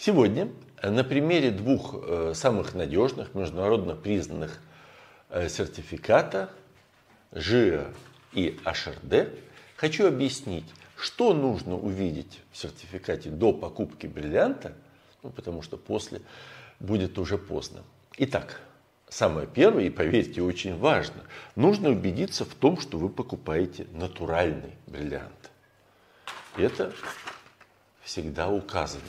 Сегодня на примере двух самых надежных, международно признанных сертификата ЖИА и HRD хочу объяснить, что нужно увидеть в сертификате до покупки бриллианта, ну, потому что после будет уже поздно. Итак, самое первое, и поверьте, очень важно, нужно убедиться в том, что вы покупаете натуральный бриллиант. Это всегда указано.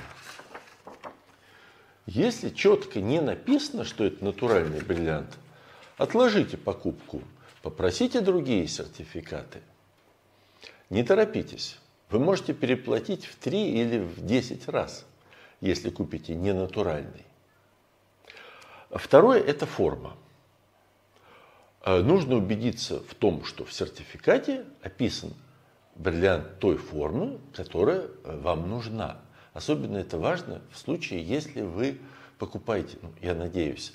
Если четко не написано, что это натуральный бриллиант, отложите покупку, попросите другие сертификаты. Не торопитесь. Вы можете переплатить в 3 или в 10 раз, если купите ненатуральный. Второе – это форма. Э, нужно убедиться в том, что в сертификате описан бриллиант той формы, которая э, вам нужна. Особенно это важно в случае, если вы покупаете, ну, я надеюсь,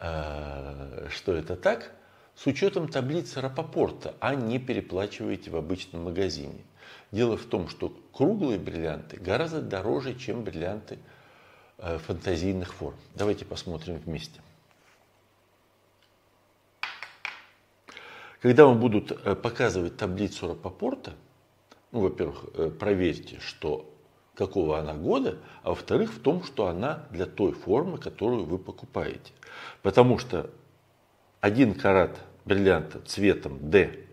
э, что это так, с учетом таблицы Рапопорта, а не переплачиваете в обычном магазине. Дело в том, что круглые бриллианты гораздо дороже, чем бриллианты Э, фантазийных форм. Давайте посмотрим вместе. Когда вам будут э, показывать таблицу Рапопорта, ну, во-первых, проверьте, что какого она года, а во-вторых, в том, что она для той формы, которую вы покупаете. Потому что один карат бриллианта цветом D,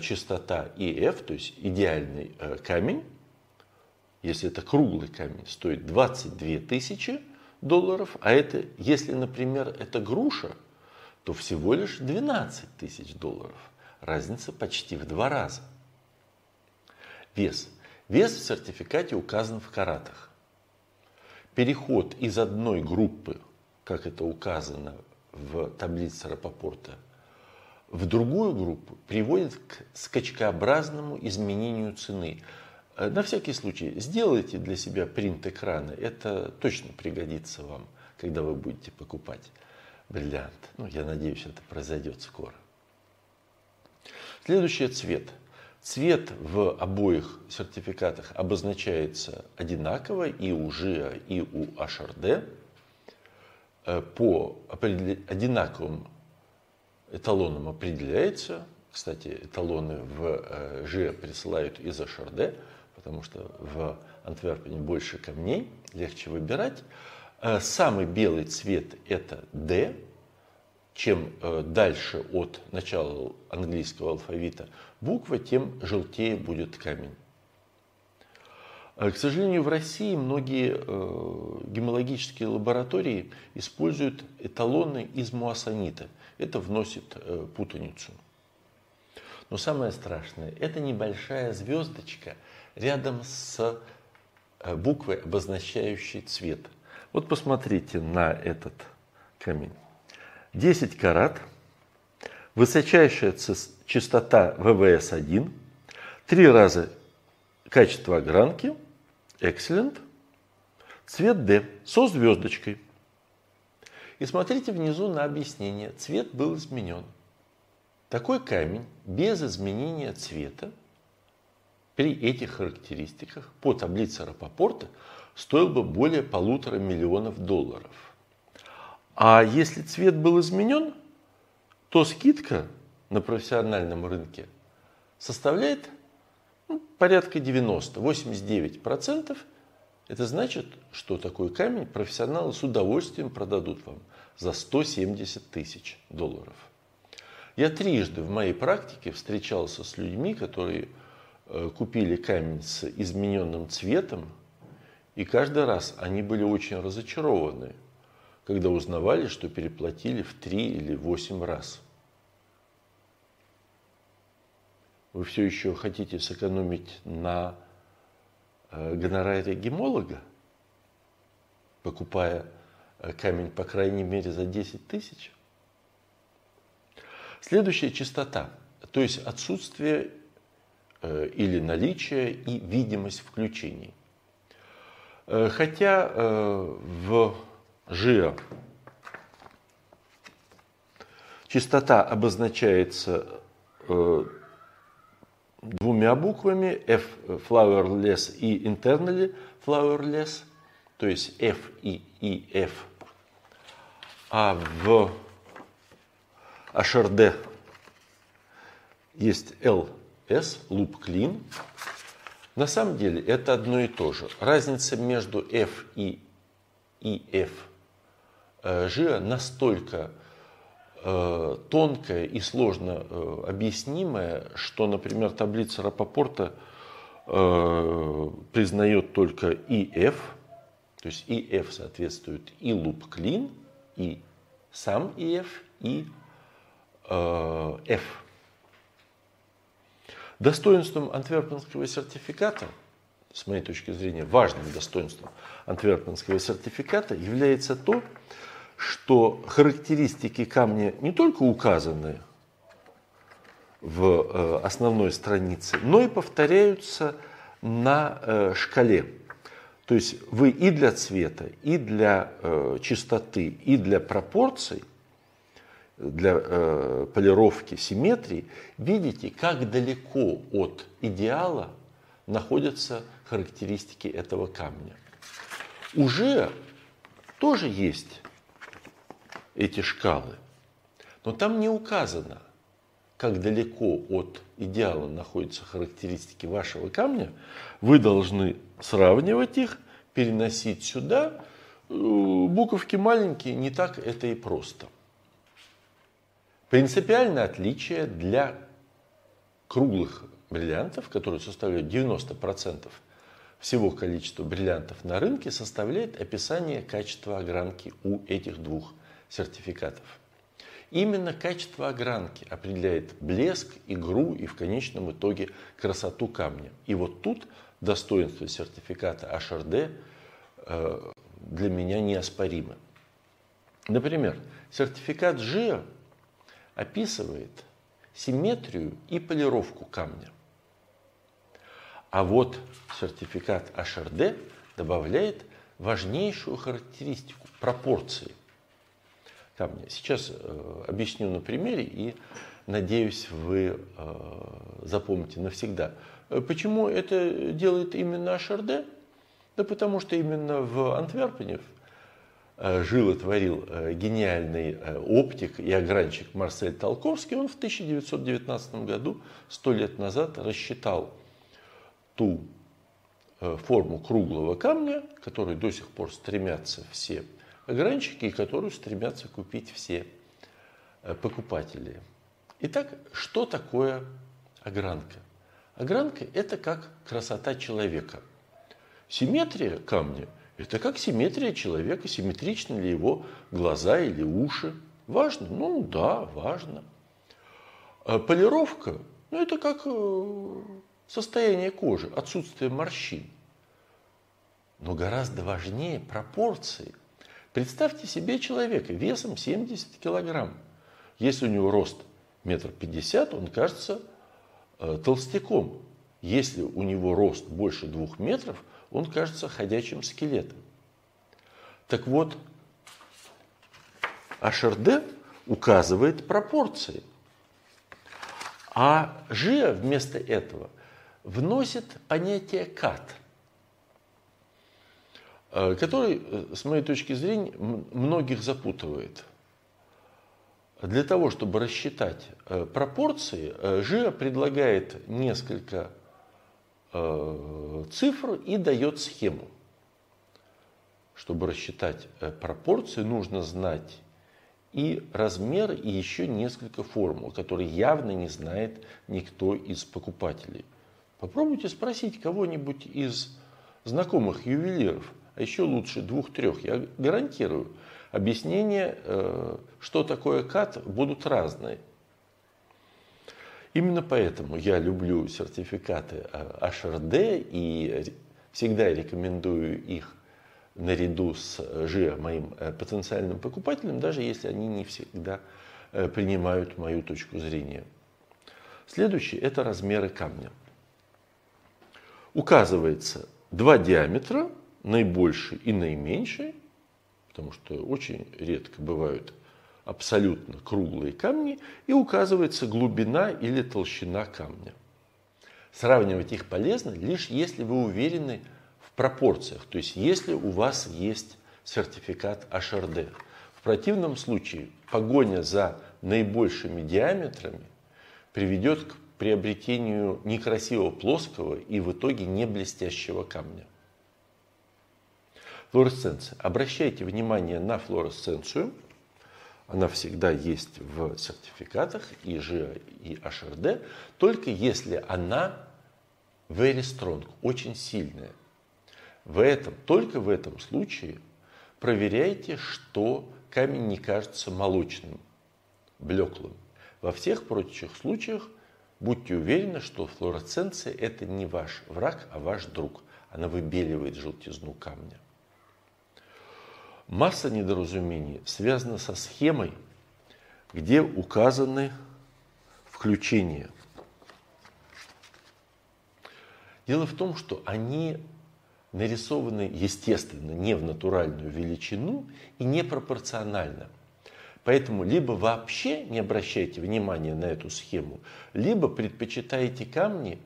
частота EF, то есть идеальный камень, если это круглый камень, стоит 22 тысячи долларов, а это, если, например, это груша, то всего лишь 12 тысяч долларов. Разница почти в два раза. Вес. Вес в сертификате указан в каратах. Переход из одной группы, как это указано в таблице Рапопорта, в другую группу приводит к скачкообразному изменению цены – Э, на всякий случай сделайте для себя принт экрана. Это точно пригодится вам, когда вы будете покупать бриллиант. Ну, я надеюсь, это произойдет скоро. Следующий цвет. Цвет в обоих сертификатах обозначается одинаково и у ЖИА, и у HRD э, по одинаковым эталонам определяется. Кстати, эталоны в ЖИА присылают из HRD – потому что в Антверпене больше камней, легче выбирать. Э, самый белый цвет это D. Чем э, дальше от начала английского алфавита буква, тем желтее будет камень. Э, к сожалению, в России многие гемологические лаборатории используют эталоны из муассанита. Это вносит путаницу. Но самое страшное, это небольшая звездочка – рядом с э, буквой, обозначающей цвет. Вот посмотрите на этот камень. 10 карат, высочайшая частота ВВС-1, три раза качество огранки, excellent, цвет D со звездочкой. И смотрите внизу на объяснение. Цвет был изменен. Такой камень без изменения цвета при этих характеристиках по таблице Рапопорта стоил бы более полутора миллионов долларов. А если цвет был изменен, то скидка на профессиональном рынке составляет ну, порядка 90-89%. Это значит, что такой камень профессионалы с удовольствием продадут вам за 170 тысяч долларов. Я трижды в моей практике встречался с людьми, которые Э, купили камень с измененным цветом, и каждый раз они были очень разочарованы, когда узнавали, что переплатили в три или восемь раз. Вы все еще хотите сэкономить на э, гонораре гемолога, покупая э, камень, по крайней мере, за 10 тысяч? Следующая чистота, то есть отсутствие Э, или наличие и видимость включений. Хотя в ЖИА частота обозначается двумя буквами. F flowerless и internally flowerless, то есть F и EF, а в HRD есть LS, loop clean, на самом деле это одно и то же. Разница между F и EF G настолько э, тонкая и сложно э, объяснимая, что, например, таблица Рапопорта э, признает только EF, то есть EF соответствует и clean, и сам EF, и F. Достоинством антверпенского сертификата, с моей точки зрения, важным достоинством антверпенского сертификата является то, что характеристики камня не только указаны в э, основной странице, но и повторяются на э, шкале. То есть вы и для цвета, и для э, чистоты, и для пропорций для полировки симметрии, видите, как далеко от идеала находятся характеристики этого камня. Уже тоже есть эти шкалы, но там не указано, как далеко от идеала находятся характеристики вашего камня. Вы должны сравнивать их, переносить сюда. Э, буковки маленькие, не так это и просто. Принципиальное отличие для круглых бриллиантов, которые составляют 90% всего количества бриллиантов на рынке, составляет описание качества огранки у этих двух сертификатов. Именно качество огранки определяет блеск, игру и в конечном итоге красоту камня. И вот тут достоинство сертификата HRD э, для меня неоспоримы. Например, сертификат GIA описывает симметрию и полировку камня. А вот сертификат HRD добавляет важнейшую характеристику – пропорции камня. Сейчас э, объясню на примере и надеюсь, вы э, запомните навсегда. Э, почему это делает именно HRD? Да потому что именно в Антверпене Э, жил и творил э, гениальный э, оптик и огранщик Марсель Толковский, он в 1919 году, сто лет назад, рассчитал ту форму круглого камня, которой до сих пор стремятся все огранщики и которую стремятся купить все покупатели. Итак, что такое огранка? Огранка – это как красота человека. Симметрия камня – это как симметрия человека, симметричны ли его глаза или уши. Важно? Ну да, важно. А полировка, ну это как э, состояние кожи, отсутствие морщин. Но гораздо важнее пропорции. Представьте себе человека весом 70 килограмм. Если у него рост метр пятьдесят, он кажется э, толстяком. Если у него рост больше двух метров, он кажется ходячим скелетом. Так вот, HRD указывает пропорции. А ЖИА вместо этого вносит понятие КАТ, э, который, э, с моей точки зрения, многих запутывает. Для того, чтобы рассчитать э, пропорции, ЖИА предлагает несколько цифру и дает схему. Чтобы рассчитать пропорции, нужно знать и размер, и еще несколько формул, которые явно не знает никто из покупателей. Попробуйте спросить кого-нибудь из знакомых ювелиров, а еще лучше двух-трех. Я гарантирую, объяснения, э, что такое кат, будут разные. Именно поэтому я люблю сертификаты HRD и всегда рекомендую их наряду с ЖИА моим э, потенциальным покупателям, даже если они не всегда э, принимают мою точку зрения. Следующий – это размеры камня. Указывается два диаметра, наибольший и наименьший, потому что очень редко бывают абсолютно круглые камни и указывается глубина или толщина камня. Сравнивать их полезно лишь если вы уверены в пропорциях. То есть, если у вас есть сертификат HRD, в противном случае погоня за наибольшими диаметрами приведет к приобретению некрасивого плоского и в итоге не блестящего камня. Флуоресценция. Обращайте внимание на флуоресценцию. Она всегда есть в сертификатах и ЖИА, и HRD, только если она very strong, очень сильная. В этом, только в этом случае проверяйте, что камень не кажется молочным, блеклым. Во всех прочих случаях будьте уверены, что флуоресценция это не ваш враг, а ваш друг. Она выбеливает желтизну камня. Масса недоразумений связана со схемой, где указаны включения. Дело в том, что они нарисованы естественно, не в натуральную величину и не пропорционально. Поэтому либо вообще не обращайте внимания на эту схему, либо предпочитаете камни,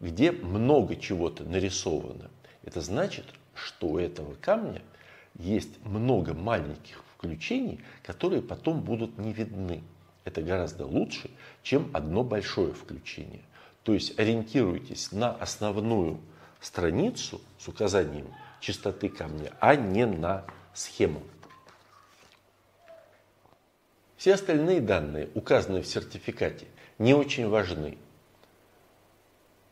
где много чего-то нарисовано. Это значит, что у этого камня есть много маленьких включений, которые потом будут не видны. Это гораздо лучше, чем одно большое включение. То есть ориентируйтесь на основную страницу с указанием частоты камня, а не на схему. Все остальные данные, указанные в сертификате, не очень важны.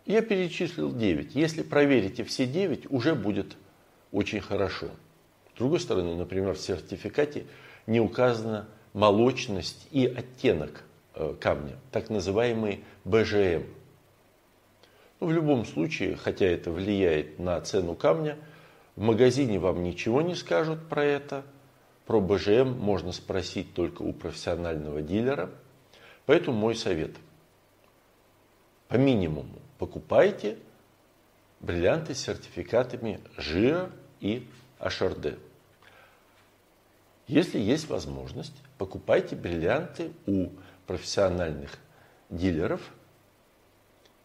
Я перечислил 9. Если проверите все 9, уже будет очень хорошо. С другой стороны, например, в сертификате не указана молочность и оттенок э, камня, так называемый БЖМ. Ну, в любом случае, хотя это влияет на цену камня, в магазине вам ничего не скажут про это. Про БЖМ можно спросить только у профессионального дилера. Поэтому мой совет. По минимуму покупайте бриллианты с сертификатами ЖИА и HRD. Если есть возможность, покупайте бриллианты у профессиональных дилеров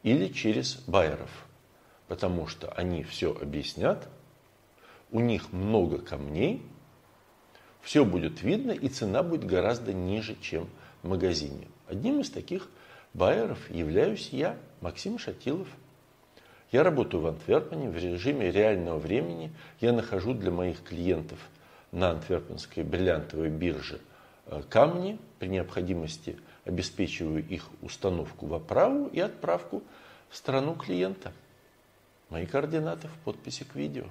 или через байеров, потому что они все объяснят, у них много камней, все будет видно и цена будет гораздо ниже, чем в магазине. Одним из таких байеров являюсь я, Максим Шатилов. Я работаю в Антверпене в режиме реального времени. Я нахожу для моих клиентов – на антверпенской бриллиантовой бирже э, камни, при необходимости обеспечиваю их установку в оправу и отправку в страну клиента. Мои координаты в подписи к видео.